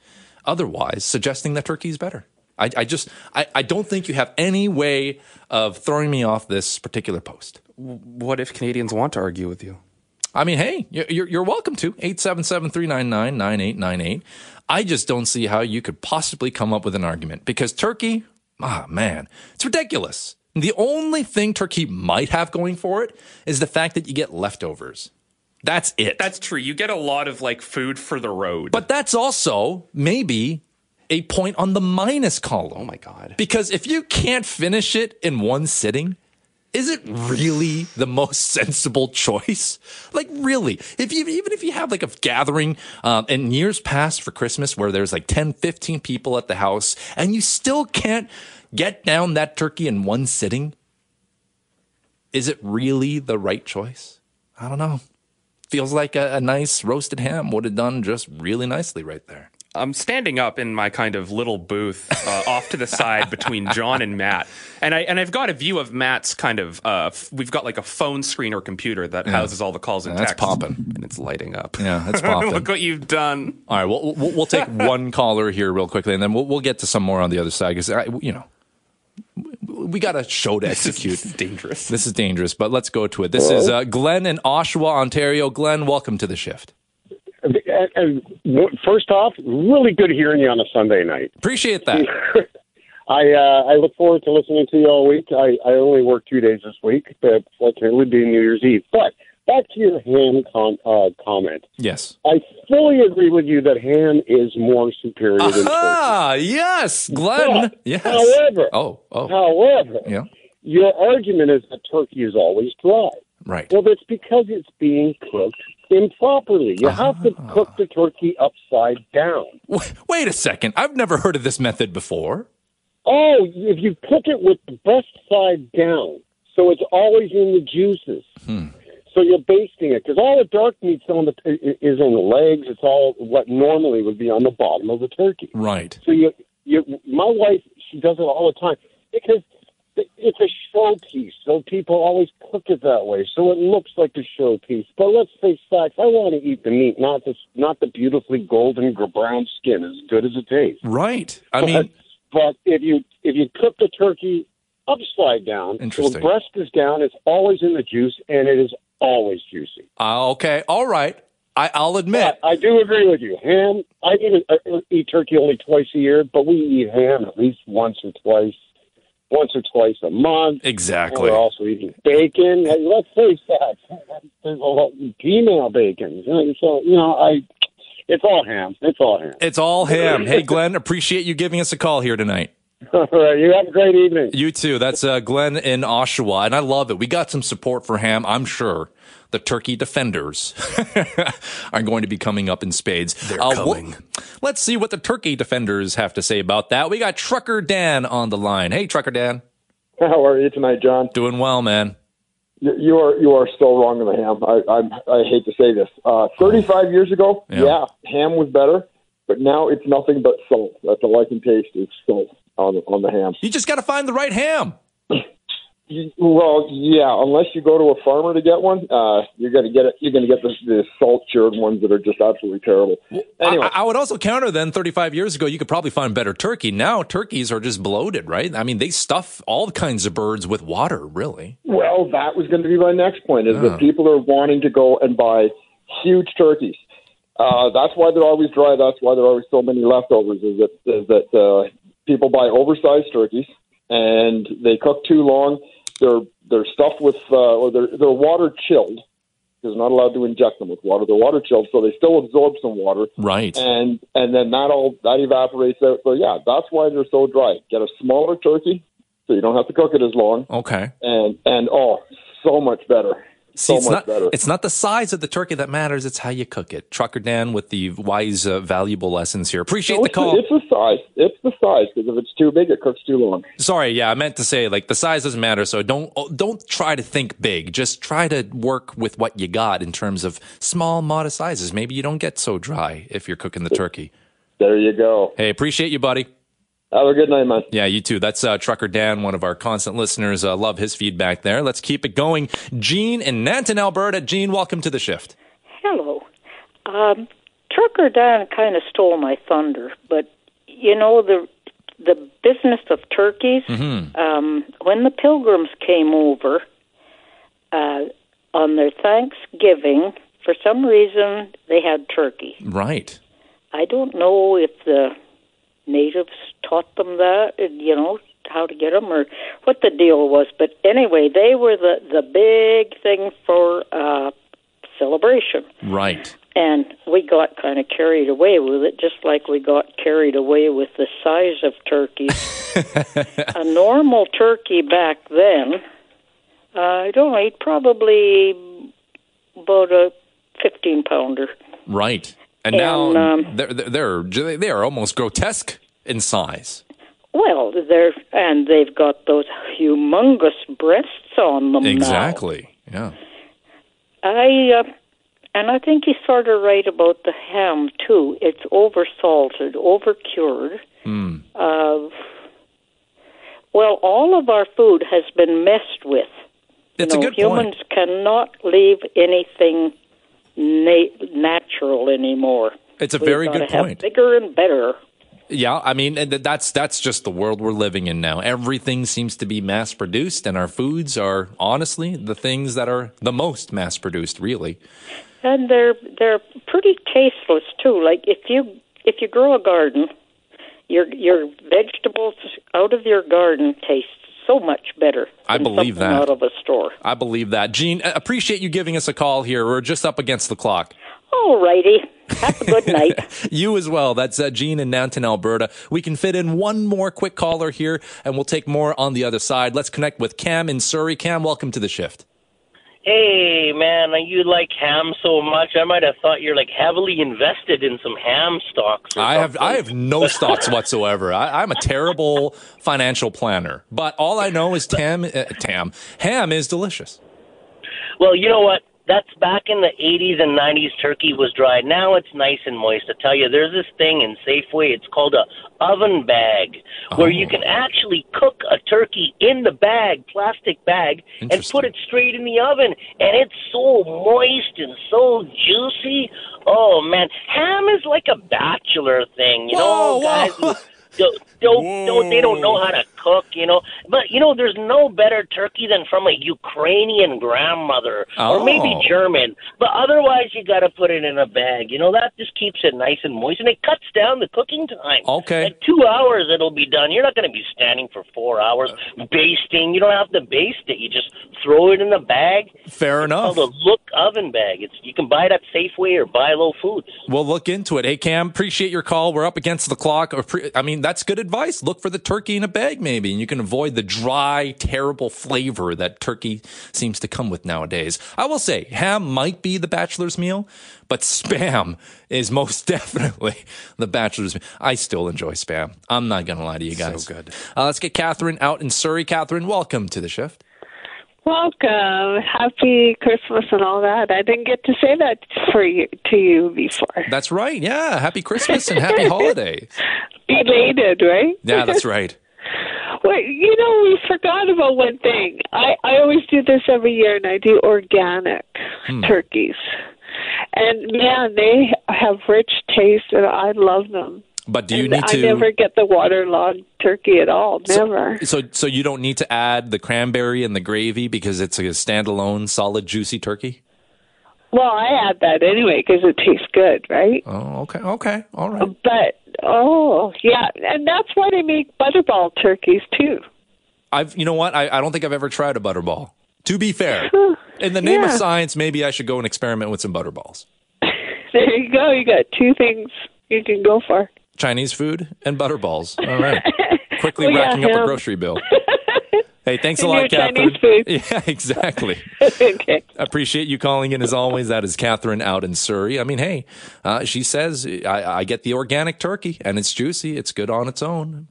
otherwise suggesting that turkey is better. I, I just I, I don't think you have any way of throwing me off this particular post. what if Canadians want to argue with you? I mean, hey, you're, you're welcome to 877-399-9898. I just don't see how you could possibly come up with an argument because turkey, ah, man, it's ridiculous. The only thing turkey might have going for it is the fact that you get leftovers. That's it. That's true. You get a lot of like food for the road. but that's also maybe a point on the minus column. oh my god. Because if you can't finish it in one sitting, is it really the most sensible choice? Like, really? If you even if you have like a gathering um, in years past for Christmas where there's like 10, 15 people at the house and you still can't get down that turkey in one sitting, is it really the right choice? I don't know. Feels like a, a nice roasted ham would have done just really nicely right there. I'm standing up in my kind of little booth uh, off to the side between Jawn and Matt, and I and I've got a view of Matt's kind of. Uh, f- we've got like a phone screen or computer that houses all the calls and That's texts. popping. and it's lighting up. Yeah, it's popping. Look what you've done. All right, well, we'll, we'll take one caller here real quickly, and then we'll, we'll get to some more on the other side because you know we got a show to execute. This is dangerous. This is dangerous, but let's go to it. This is uh, Glenn in Oshawa, Ontario. Glenn, welcome to the shift. And, and first off, really good hearing you on a Sunday night. Appreciate that. I uh, I look forward to listening to you all week. I, I only work two days this week, but like it would be New Year's Eve. But back to your ham com- uh, comment. Yes. I fully agree with you that ham is more superior than turkey. Ah, yes, Glenn. But, Yes. However, Oh, oh, however, yeah. your argument is that turkey is always dry. Right. Well, that's because it's being cooked improperly. You have to Ah. cook the turkey upside down. Wait a second. I've never heard of this method before. Oh, if you cook it with the breast side down, so it's always in the juices. Hmm. So you're basting it because all the dark meat's on the is on the legs. It's all what normally would be on the bottom of the turkey. Right. So you you, my wife, she does it all the time because it's a showpiece. So people always cook it that way, so it looks like a showpiece. But let's face facts. I want to eat the meat, not the not the beautifully golden brown skin, as good as it tastes. Right. I mean, But if you if you cook the turkey upside down, so the breast is down, it's always in the juice, and it is always juicy. uh, okay, all right. I, I'll admit. But I do agree with you. Ham. I eat, I eat turkey only twice a year, but we eat ham at least once or twice, once or twice a month. Exactly. We're also eating bacon. Hey, let's face that. There's a lot female bacon. So you know, I. It's all ham. It's all ham. It's all ham. Hey, Glenn, appreciate you giving us a call here tonight. All right. You have a great evening. You too. That's uh, Glenn in Oshawa, and I love it. We got some support for ham. I'm sure the turkey defenders are going to be coming up in spades. They're coming. let's see what the turkey defenders have to say about that. We got Trucker Dan on the line. Hey, Trucker Dan. How are you tonight, Jawn? Doing well, man. You, you are you are so wrong on the ham. I I, I hate to say this. Uh, Thirty five years ago, Yeah. yeah. ham was better, but now it's nothing but salt. That's all I can taste is salt on on the ham. You just got to find the right ham. Well, yeah, unless you go to a farmer to get one, uh, you're gonna get it. You're gonna get the, the salt cured ones that are just absolutely terrible. Anyway, I, I would also counter then 35 years ago, you could probably find better turkey. Now turkeys are just bloated, right? I mean, they stuff all kinds of birds with water, really. Well, that was going to be my next point. Is Ah. that people are wanting to go and buy huge turkeys. Uh, that's why they're always dry. That's why there are always so many leftovers. Is that is that uh, people buy oversized turkeys and they cook too long. They're they're stuffed with uh, or they're they're water chilled because they're not allowed to inject them with water. They're water chilled, so they still absorb some water. Right. And and then that all that evaporates out. So yeah, that's why they're so dry. Get a smaller turkey so you don't have to cook it as long Okay. and and oh, so much better. See, so it's not better. it's not the size of the turkey that matters; it's how you cook it. Trucker Dan with the wise, uh, valuable lessons here. Appreciate No, the call. it's the size. It's the size because if it's too big, it cooks too long. Sorry, yeah, I meant to say like the size doesn't matter. So don't oh, don't try to think big. Just try to work with what you got in terms of small, modest sizes. Maybe you don't get so dry if you're cooking the turkey. There you go. Hey, appreciate you, buddy. Have a good night, man. Yeah, you too. That's uh, Trucker Dan, one of our constant listeners. Uh, love his feedback there. Let's keep it going. Gene in Nanton, Alberta. Gene, welcome to the shift. Hello. Um, Trucker Dan kind of stole my thunder, but you know the the business of turkeys. Mm-hmm. Um, when the Pilgrims came over uh, on their Thanksgiving, for some reason they had turkey. Right. I don't know if the natives taught them that, you know, how to get them or what the deal was. But anyway, they were the the big thing for uh, celebration. Right. And we got kind of carried away with it, just like we got carried away with the size of turkeys. a normal turkey back then, uh, I don't know, he'd probably about a 15 pounder. Right. And, And, now um, they're, they're they're they are almost grotesque in size. Well, they're and they've got those humongous breasts on them now. Exactly. Yeah. I uh, and I think he's sort of right about the ham too. It's over salted, over cured. Hmm. Uh, well, all of our food has been messed with. It's you a know, good humans cannot leave anything na- natural anymore. It's a We've very good point. Bigger and better. Yeah, I mean that's that's just the world we're living in now. Everything seems to be mass produced, and our foods are honestly the things that are the most mass produced. Really. and they're they're pretty tasteless too. Like if you if you grow a garden, your your vegetables out of your garden taste so much better. I believe that. out of a store. I believe that. Gene, appreciate you giving us a call here. We're just up against the clock. All righty. Have a good night. You as well. That's uh, Gene in Nanton, Alberta. We can fit in one more quick caller here, and we'll take more on the other side. Let's connect with Cam in Surrey. Cam, welcome to the shift. Hey man, you like ham so much. I might have thought you're like heavily invested in some ham stocks. or I have. I have no stocks whatsoever. I, I'm a terrible financial planner, but all I know is Tam uh, Tam ham is delicious. Well, you know what? That's back in the 80s and 90s. Turkey was dried. Now it's nice and moist. I tell you, there's this thing in Safeway. It's called a oven bag, where you can actually cook a turkey in the bag, plastic bag, and put it straight in the oven, and it's so moist and so juicy. Oh man, ham is like a bachelor thing, you know, guys. who Don't, don't, don't, they don't know how to cook, you know. But you know, there's no better turkey than from a Ukrainian grandmother or maybe Oh. German. But otherwise, you got to put it in a bag. You know, that just keeps it nice and moist, and it cuts down the cooking time. Okay. At two hours, it'll be done. You're not going to be standing for four hours basting. You don't have to baste it. You just throw it in a bag. Fair enough. Called a Look oven bag. It's you can buy it at Safeway or Buy Low Foods. We'll look into it. Hey, Cam, appreciate your call. We're up against the clock. Or pre- I mean, that's good advice. Look for the turkey in a bag, maybe, and you can avoid the dry, terrible flavor that turkey seems to come with nowadays. I will say, ham might be the bachelor's meal, but spam is most definitely the bachelor's meal. I still enjoy spam. I'm not going to lie to you guys. So good. Uh, let's get Catherine out in Surrey. Catherine, welcome to the shift. Welcome. Happy Christmas and all that. I didn't get to say that for you to you before. That's right. Yeah. Happy Christmas and happy holidays. Belated, right? Yeah, that's right. Well, you know, we forgot about one thing. I, I always do this every year, and I do organic Hmm. turkeys. And man, they have rich taste, and I love them. But do you And need I to? I never get the waterlogged turkey at all. Never. So, so you don't need to add the cranberry and the gravy because it's a standalone, solid, juicy turkey. Well, I add that anyway because it tastes good, right? Oh, okay, okay, all right. But oh, yeah, and that's why they make butterball turkeys too. I've, you know what? I, I don't think I've ever tried a butterball. To be fair, in the name of science, maybe I should go and experiment with some butterballs. There you go. You got two things you can go for. Chinese food and butterballs. All right. Quickly yeah, racking up a grocery bill. Hey, thanks a lot, your Catherine. Food. Yeah, exactly. okay. Appreciate you calling in as always. That is Catherine out in Surrey. I mean, hey, uh, she says I, I get the organic turkey and it's juicy. It's good on its own.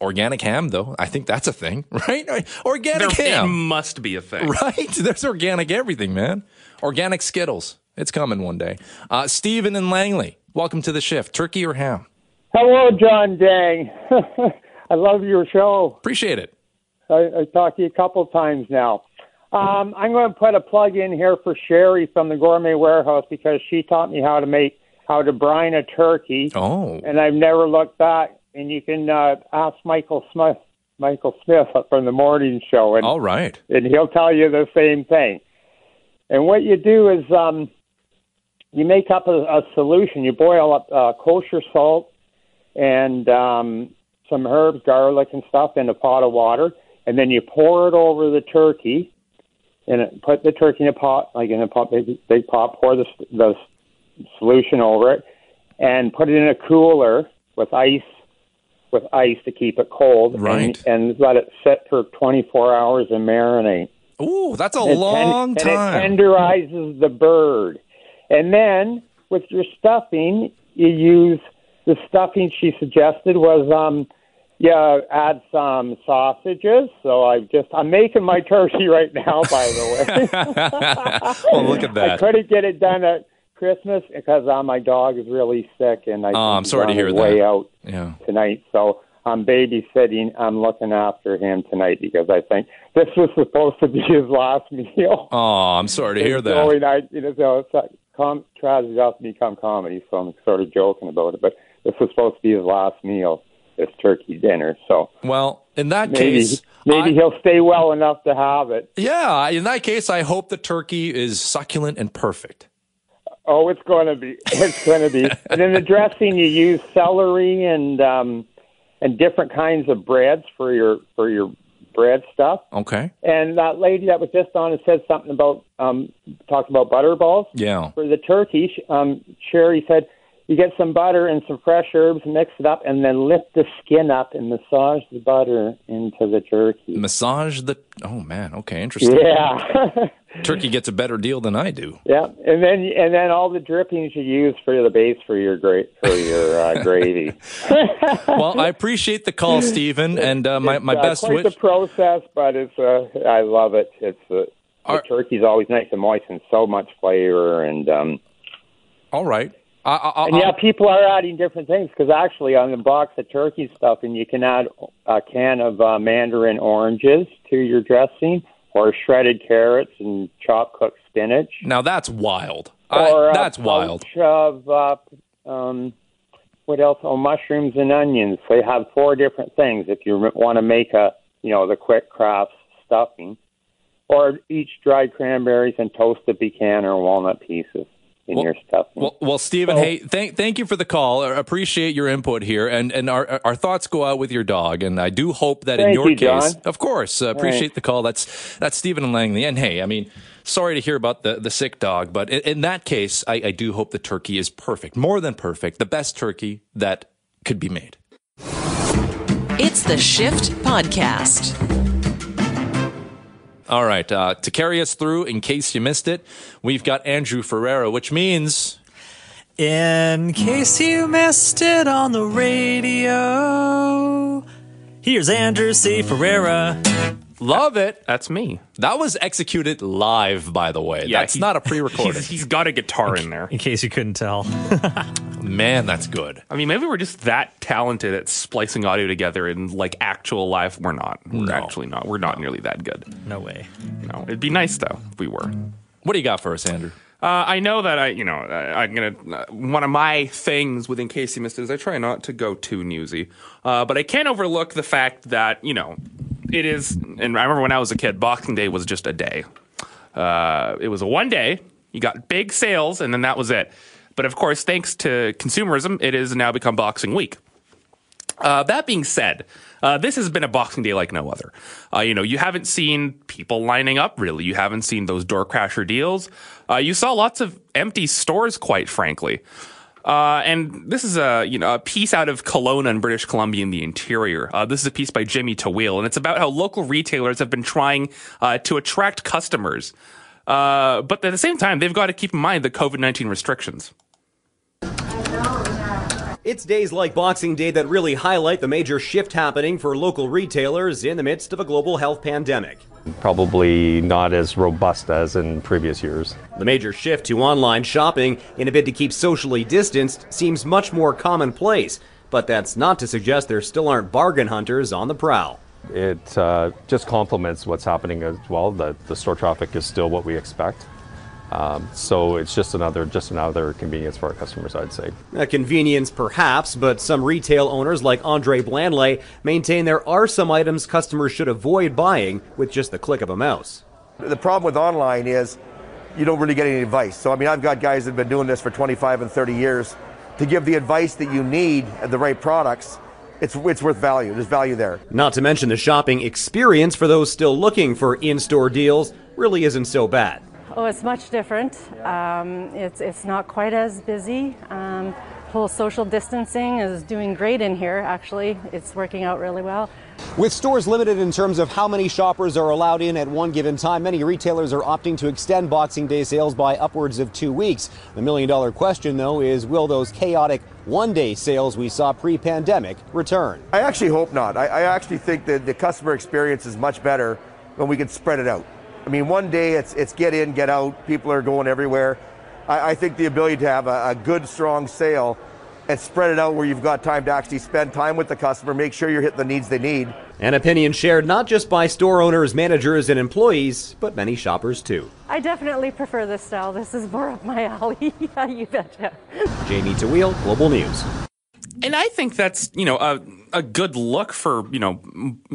Organic ham, though, I think that's a thing, right? Organic There- ham, It must be a thing. right? There's organic everything, man. Organic Skittles. It's coming one day. Uh, Stephen and Langley, welcome to the shift. Turkey or ham? Hello, Jawn Jang. I love your show. Appreciate it. I, I talked to you a couple times now. Um, I'm going to put a plug in here for Sherry from the Gourmet Warehouse because she taught me how to make how to brine a turkey. Oh. And I've never looked back. And you can uh, ask Michael Smith, Michael Smith from the morning show, and All right. and he'll tell you the same thing. And what you do is um, you make up a, a solution. You boil up uh, kosher salt and um, some herbs, garlic, and stuff in a pot of water, and then you pour it over the turkey. And it, put the turkey in a pot, like in a pot, big, big pot. Pour the, the solution over it, and put it in a cooler with ice, with ice to keep it cold. Right. And, and let it sit for 24 hours and marinate. Ooh, that's a And it ten- long and it tenderizes the bird. And then with your stuffing, you use the stuffing she suggested was um yeah, add some sausages. So I just I'm making my turkey right now, by the way. well, look at that I couldn't get it done at Christmas because uh, my dog is really sick, and I Oh, I'm sorry to hear that. way out Yeah. tonight. So I'm babysitting. I'm looking after him tonight because I think this was supposed to be his last meal. Oh, I'm sorry to hear that. Going, I, you know, so it's like com- tragedy to become comedy. So I'm sort of joking about it, but this was supposed to be his last meal, this turkey dinner. So Well, in that maybe case, maybe he'll stay well enough to have it. yeah, in that case, I hope the turkey is succulent and perfect. Oh, it's going to be. It's going to be. and in the dressing, you use celery and um, and different kinds of breads for your for your bread stuff. Okay. And that lady that was just on and said something about um, talked about butter balls Yeah. for the turkey. Um, Sherry said you get some butter and some fresh herbs, mix it up, and then lift the skin up and massage the butter into the turkey. Massage the. Oh man. Okay. Interesting. Yeah. Turkey gets a better deal than I do. Yeah, and then and then all the drippings you use for the base for your gra- for your uh, gravy. Well, I appreciate the call, Stephen, and uh, my my It's, uh, best quite wish. the process, but it's uh, I love it. It's uh, the turkey's always nice and moist and so much flavor. And um, all right, I, I, and yeah, people are adding different things because actually on the box of turkey stuff, and you can add a can of uh, mandarin oranges to your dressing, or shredded carrots and chopped cooked spinach. Now that's wild. I- Or a that's wild. Of uh, um, what else? Oh, mushrooms and onions. So you have four different things if you want to make a, you know, the quick Kraft stuffing, or each dried cranberries and toasted pecan or walnut pieces in your stuffing. Well, well, Stephen, hey, thank thank you for the call. I appreciate your input here, and and our our thoughts go out with your dog, and I do hope that in your you, Jawn. case, of course, uh, appreciate Thanks. the call. That's that's Stephen and Langley, and hey, I mean, sorry to hear about the the sick dog, but in, in that case, I, I do hope the turkey is perfect, more than perfect, the best turkey that could be made. It's the Shift Podcast. All right, uh, to carry us through, in case you missed it, we've got Andrew Ferreira, which means. In case you missed it on the radio, here's Andrew C. Ferreira. Love it. That's me. That was executed live, by the way. Yeah, That's he- not a pre-recorded. He's, he's got a guitar in there. In case you couldn't tell. Man, that's good. I mean, maybe we're just that talented at splicing audio together in like actual life. We're not. We're actually not. We're not nearly that good. No way. No, it'd be nice though if we were. What do you got for us, Andrew? Uh, I know that I, you know, I, I'm gonna. Uh, one of my things with in case you missed it is I try not to go too newsy, uh, but I can't overlook the fact that you know it is. And I remember when I was a kid, Boxing Day was just a day. Uh, it was a one day. You got big sales, and then that was it. But of course, thanks to consumerism, it has now become Boxing Week. Uh, that being said, uh, this has been a Boxing Day like no other. Uh, you know, you haven't seen people lining up really. You haven't seen those door crasher deals. Uh, you saw lots of empty stores, quite frankly. Uh, and this is a you know a piece out of Kelowna in British Columbia in the interior. Uh, this is a piece by Jimmy Tawil, and it's about how local retailers have been trying uh, to attract customers, uh, but at the same time they've got to keep in mind the COVID nineteen restrictions. It's days like Boxing Day that really highlight the major shift happening for local retailers in the midst of a global health pandemic. Probably not as robust as in previous years. The major shift to online shopping in a bid to keep socially distanced seems much more commonplace, but that's not to suggest there still aren't bargain hunters on the prowl. It uh, just complements what's happening as well. The, the store traffic is still what we expect. Um, so it's just another just another convenience for our customers, I'd say. A convenience, perhaps, but some retail owners like Andre Blandley maintain there are some items customers should avoid buying with just the click of a mouse. The problem with online is you don't really get any advice. So, I mean, I've got guys that have been doing this for 25 and 30 years. To give the advice that you need and the right products, it's, it's worth value. There's value there. Not to mention the shopping experience for those still looking for in store deals really isn't so bad. Oh, it's much different. Um, it's it's not quite as busy. Um, whole social distancing is doing great in here. Actually, it's working out really well. With stores limited in terms of how many shoppers are allowed in at one given time, many retailers are opting to extend Boxing Day sales by upwards of two weeks. The million dollar question, though, is will those chaotic one day sales we saw pre pandemic return? I actually hope not. I, I actually think that the customer experience is much better when we can spread it out. I mean, one day it's, it's get in, get out, people are going everywhere. I, I think the ability to have a, a good, strong sale and spread it out where you've got time to actually spend time with the customer, make sure you're hitting the needs they need. An opinion shared not just by store owners, managers, and employees, but many shoppers too. I definitely prefer this style. This is more up my alley. yeah, you betcha. Jamie Tawil, Global News. And I think that's you know a a good look for you know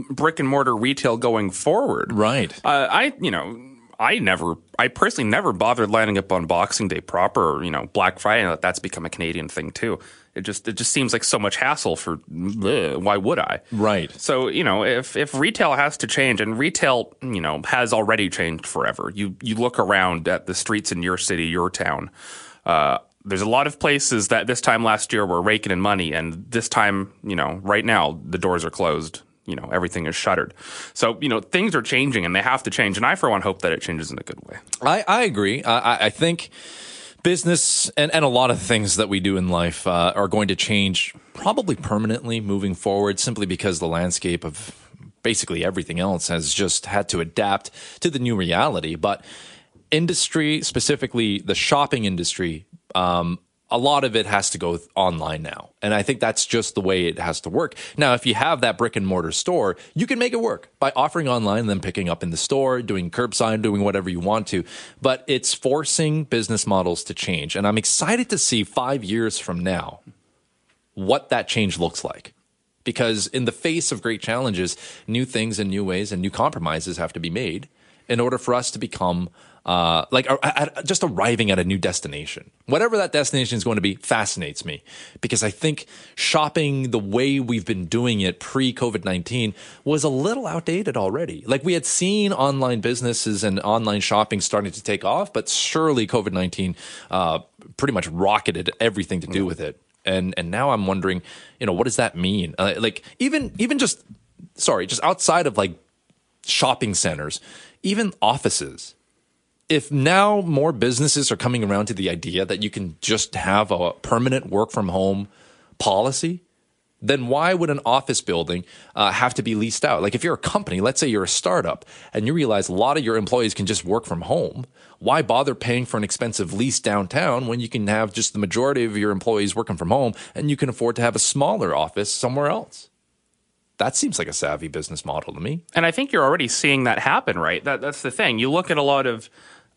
brick and mortar retail going forward. Right. Uh, I you know I never I personally never bothered lining up on Boxing Day proper. Or, you know Black Friday. and That's become a Canadian thing too. It just it just seems like so much hassle for ugh, why would I? Right. So you know if if retail has to change and retail you know has already changed forever. You you look around at the streets in your city, your town. Uh, there's a lot of places that this time last year were raking in money, and this time, you know, right now the doors are closed. You know, everything is shuttered. So, you know, things are changing and they have to change. And I, for one, hope that it changes in a good way. I, I agree. I, I- think business and, and a lot of things that we do in life uh, are going to change probably permanently moving forward simply because the landscape of basically everything else has just had to adapt to the new reality. But industry, specifically the shopping industry, um, a lot of it has to go online now. And I think that's just the way it has to work. Now, if you have that brick and mortar store, you can make it work by offering online then picking up in the store, doing curbside, doing whatever you want to. But it's forcing business models to change. And I'm excited to see five years from now what that change looks like. Because in the face of great challenges, new things and new ways and new compromises have to be made in order for us to become uh, like just arriving at a new destination. Whatever that destination is going to be fascinates me because I think shopping the way we've been doing it pre COVID 19 was a little outdated already. Like we had seen online businesses and online shopping starting to take off, but surely COVID 19 uh, pretty much rocketed everything to do with it. And, and now I'm wondering, you know, what does that mean? Uh, like even, even just, sorry, just outside of like shopping centers, even offices if now more businesses are coming around to the idea that you can just have a permanent work from home policy, then why would an office building uh, have to be leased out? Like if you're a company, let's say you're a startup, and you realize a lot of your employees can just work from home, why bother paying for an expensive lease downtown when you can have just the majority of your employees working from home and you can afford to have a smaller office somewhere else? That seems like a savvy business model to me. And I think you're already seeing that happen, right? That, that's the thing. You look at a lot of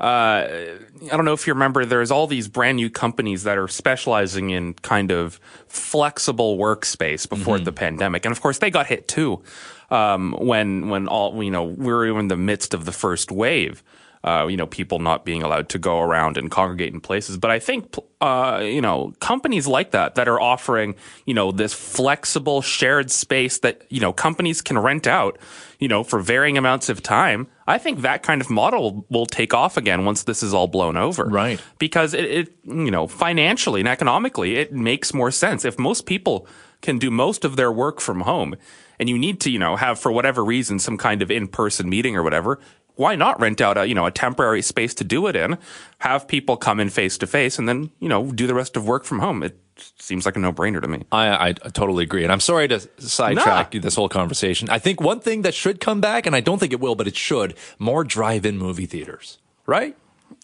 I don't know if you remember, there's all these brand new companies that are specializing in kind of flexible workspace before Mm-hmm. the pandemic, and of course they got hit too um, when when all you know we were in the midst of the first wave. Uh, you know, people not being allowed to go around and congregate in places. But I think, uh, you know, companies like that that are offering, you know, this flexible shared space that, you know, companies can rent out, you know, for varying amounts of time. I think that kind of model will take off again once this is all blown over. Right. Because it, it you know, financially and economically, it makes more sense. If most people can do most of their work from home and you need to, you know, have for whatever reason some kind of in-person meeting or whatever, why not rent out a, you know, a temporary space to do it in, have people come in face to face and then, you know, do the rest of work from home. It seems like a no-brainer to me. I, I totally agree. And I'm sorry to sidetrack this whole conversation. I think one thing that should come back, and I don't think it will, but it should, more drive-in movie theaters, right?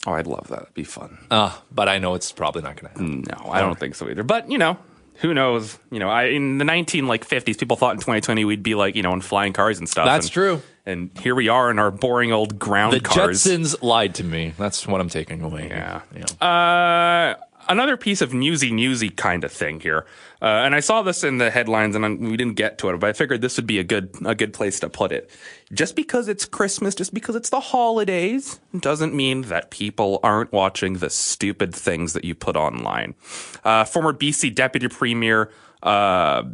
Oh, I'd love that. It'd be fun. Uh, but I know it's probably not going to happen. No, I don't think so either. But, you know, who knows? You know, I in the 19 like 50s, people thought in 2020 we'd be like, you know, in flying cars and stuff. That's and, true. And here we are in our boring old ground The cars. Jetsons lied to me. That's what I'm taking away. Yeah. Yeah. Uh, another piece of newsy newsy kind of thing here, uh, and I saw this in the headlines, and I'm, we didn't get to it, but I figured this would be a good a good place to put it. Just because it's Christmas, just because it's the holidays, doesn't mean that people aren't watching the stupid things that you put online. Uh, former BC Deputy Premier. Uh,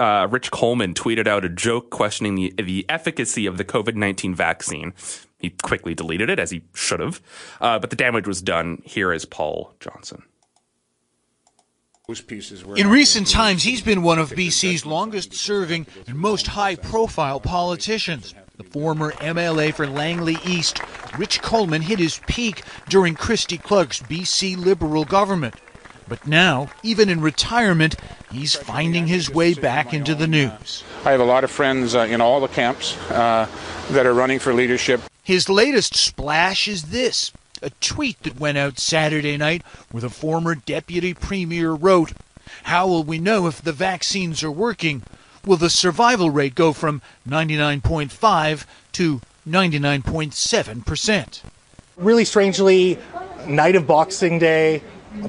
uh, Rich Coleman tweeted out a joke questioning the, the efficacy of the COVID 19 vaccine. He quickly deleted it, as he should have. Uh, but the damage was done. Here is Paul Johnson. In recent times, he's been one of BC's longest serving and most high profile politicians. The former MLA for Langley East, Rich Coleman, hit his peak during Christy Clark's BC Liberal government. But now, even in retirement, he's finding his way back into the news. I have a lot of friends uh, in all the camps uh, that are running for leadership. His latest splash is this a tweet that went out Saturday night where the former deputy premier wrote, How will we know if the vaccines are working? Will the survival rate go from 99.5 to 99.7%? Really strangely, night of Boxing Day,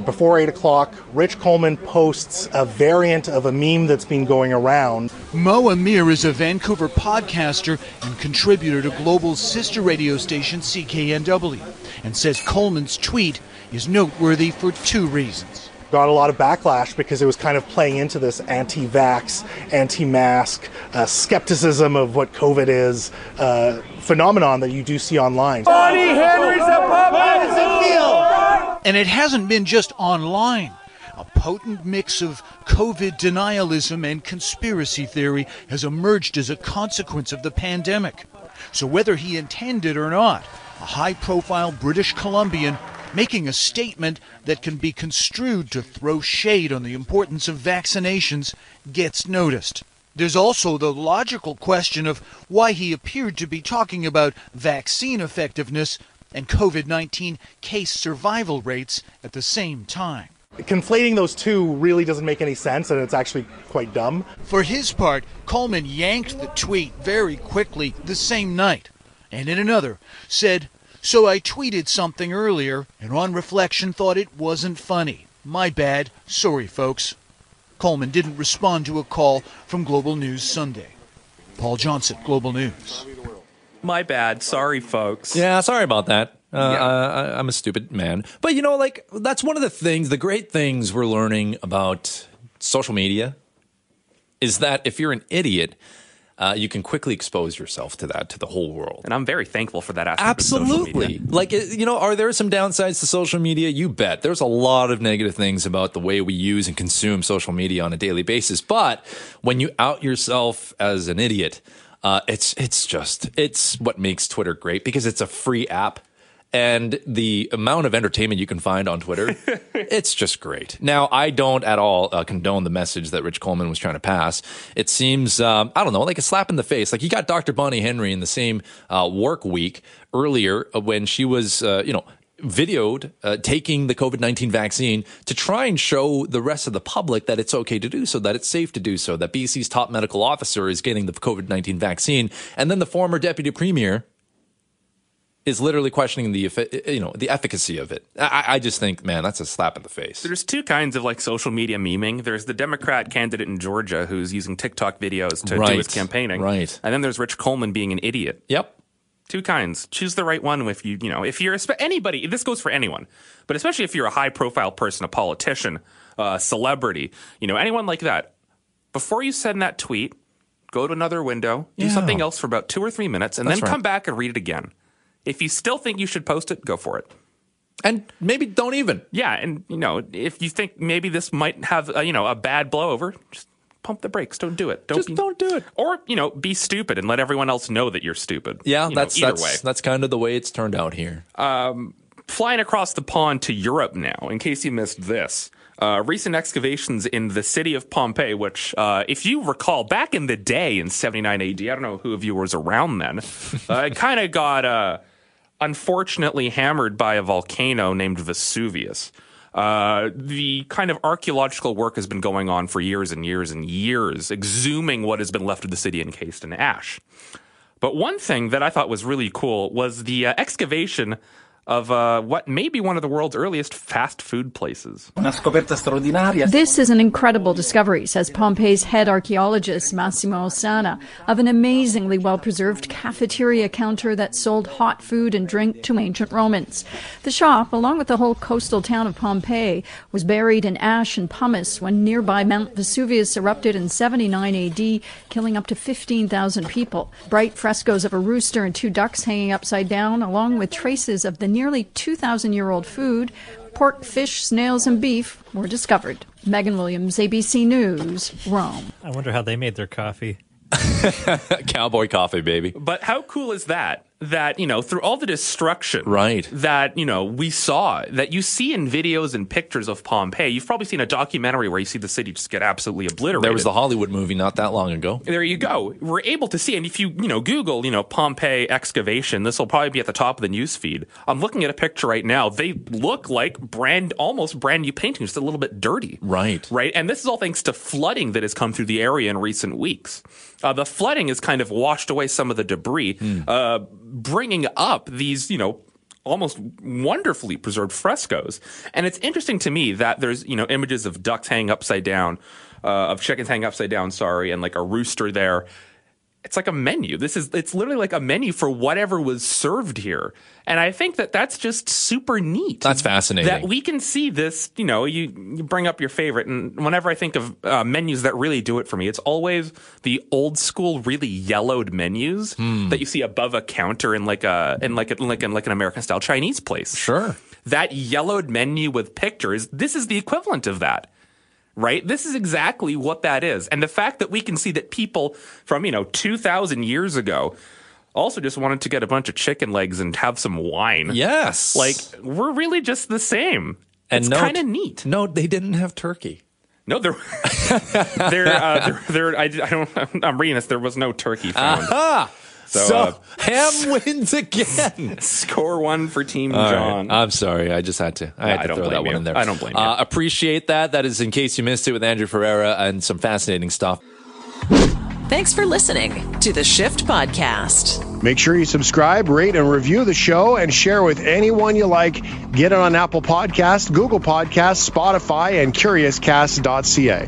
before 8 o'clock, Rich Coleman posts a variant of a meme that's been going around. Mo Amir is a Vancouver podcaster and contributor to Global's sister radio station CKNW and says Coleman's tweet is noteworthy for two reasons. Got a lot of backlash because it was kind of playing into this anti vax, anti mask, uh, skepticism of what COVID is uh, phenomenon that you do see online. Bonnie Henry's a And it hasn't been just online. A potent mix of COVID denialism and conspiracy theory has emerged as a consequence of the pandemic. So, whether he intended or not, a high profile British Columbian making a statement that can be construed to throw shade on the importance of vaccinations gets noticed. There's also the logical question of why he appeared to be talking about vaccine effectiveness and COVID 19 case survival rates at the same time. Conflating those two really doesn't make any sense, and it's actually quite dumb. For his part, Coleman yanked the tweet very quickly the same night, and in another said, So I tweeted something earlier, and on reflection thought it wasn't funny. My bad. Sorry, folks. Coleman didn't respond to a call from Global News Sunday. Paul Johnson, Global News. My bad. Sorry, folks. Yeah, sorry about that. Uh, I, I'm a stupid man. But you know, like, that's one of the things, the great things we're learning about social media is that if you're an idiot, uh, you can quickly expose yourself to that to the whole world. And I'm very thankful for that aspect. Absolutely. Like, uh, you know, are there some downsides to social media? You bet. There's a lot of negative things about the way we use and consume social media on a daily basis. But when you out yourself as an idiot, uh, it's it's just it's what makes Twitter great because it's a free app. And the amount of entertainment you can find on Twitter, it's just great. Now, I don't at all uh, condone the message that Rich Coleman was trying to pass. It seems, um, I don't know, like a slap in the face. Like you got Dr. Bonnie Henry in the same uh, work week earlier when she was, uh, you know, videoed uh, taking the COVID 19 vaccine to try and show the rest of the public that it's okay to do so, that it's safe to do so, that BC's top medical officer is getting the COVID 19 vaccine. And then the former deputy premier is literally questioning the you know the efficacy of it. I, I just think, man, that's a slap in the face. There's two kinds of like social media memeing. There's the Democrat candidate in Georgia who's using TikTok videos to do his campaigning. Right. And then there's Rich Coleman being an idiot. Yep. Two kinds. Choose the right one if you, you know, if you're anybody, this goes for anyone, but especially if you're a high profile person, a politician, a celebrity, you know, anyone like that. Before you send that tweet, go to another window, do Yeah. something else for about two or three minutes, and That's then right. come back and read it again. If you still think you should post it, go for it. And maybe don't even. Yeah, and you know, if you think maybe this might have a, you know a bad blowover, just pump the brakes. Don't do it. Don't Just be, don't do it. Or you know, be stupid and let everyone else know that you're stupid. Yeah, You know, that's either that's way. that's kind of the way it's turned out here. Um, flying across the pond to Europe now, in case you missed this. Uh, recent excavations in the city of Pompeii, which, uh, if you recall, back in the day in 79 AD, I don't know who of you was around then, uh, it kind of got uh, unfortunately hammered by a volcano named Vesuvius. Uh, the kind of archaeological work has been going on for years and years and years, exhuming what has been left of the city encased in ash. But one thing that I thought was really cool was the uh, excavation of uh, what may be one of the world's earliest fast food places. This is an incredible discovery, says Pompeii's head archaeologist Massimo Osanna, of an amazingly well preserved cafeteria counter that sold hot food and drink to ancient Romans. The shop, along with the whole coastal town of Pompeii, was buried in ash and pumice when nearby Mount Vesuvius erupted in 79 AD, killing up to 15,000 people. Bright frescoes of a rooster and two ducks hanging upside down, along with traces of the nearly 2,000 year old food, pork, fish, snails, and beef, were discovered. Megan Williams, CBC News, Rome. I wonder how they made their coffee. Cowboy coffee, baby. But how cool is that? That, you know, through all the destruction Right. that, you know, we saw, that you see in videos and pictures of Pompeii, you've probably seen a documentary where you see the city just get absolutely obliterated. There was the Hollywood movie not that long ago. There you go. We're able to see, and if you you know Google you know Pompeii excavation, this will probably be at the top of the news feed. I'm looking at a picture right now. They look like brand, almost brand new paintings, just a little bit dirty. Right. Right, and this is all thanks to flooding that has come through the area in recent weeks. Uh, the flooding has kind of washed away some of the debris, uh, bringing up these you know almost wonderfully preserved frescoes. And it's interesting to me that there's, you know, images of ducks hanging upside down, uh, of chickens hanging upside down, sorry, and like a rooster there. It's like a menu. This is, it's literally like a menu for whatever was served here. And I think that that's just super neat. That's fascinating. That we can see this, you know, you, you bring up your favorite. And whenever I think of uh, menus that really do it for me, it's always the old school, really yellowed menus Hmm. that you see above a counter in like a, in like a, like, in like an American style Chinese place. Sure. That yellowed menu with pictures, this is the equivalent of that. Right? This is exactly what that is. And the fact that we can see that people from, you know, 2000 years ago also just wanted to get a bunch of chicken legs and have some wine. Yes. Like, we're really just the same. And it's kind of neat. No, they didn't have turkey. No, there, there, uh, there, there I, I don't. I'm reading this. There was no turkey found. Aha! So, So, uh, Ham wins again. Score one for Team All right. Jawn. I'm sorry. I just had to. I Yeah, had I to don't throw that blame one you. in there. I don't blame you. Uh, appreciate that. That is in case you missed it with Andrew Ferreira and some fascinating stuff. Thanks for listening to the Shift Podcast. Make sure you subscribe, rate, and review the show and share with anyone you like. Get it on Apple Podcasts, Google Podcasts, Spotify, and CuriousCast.ca.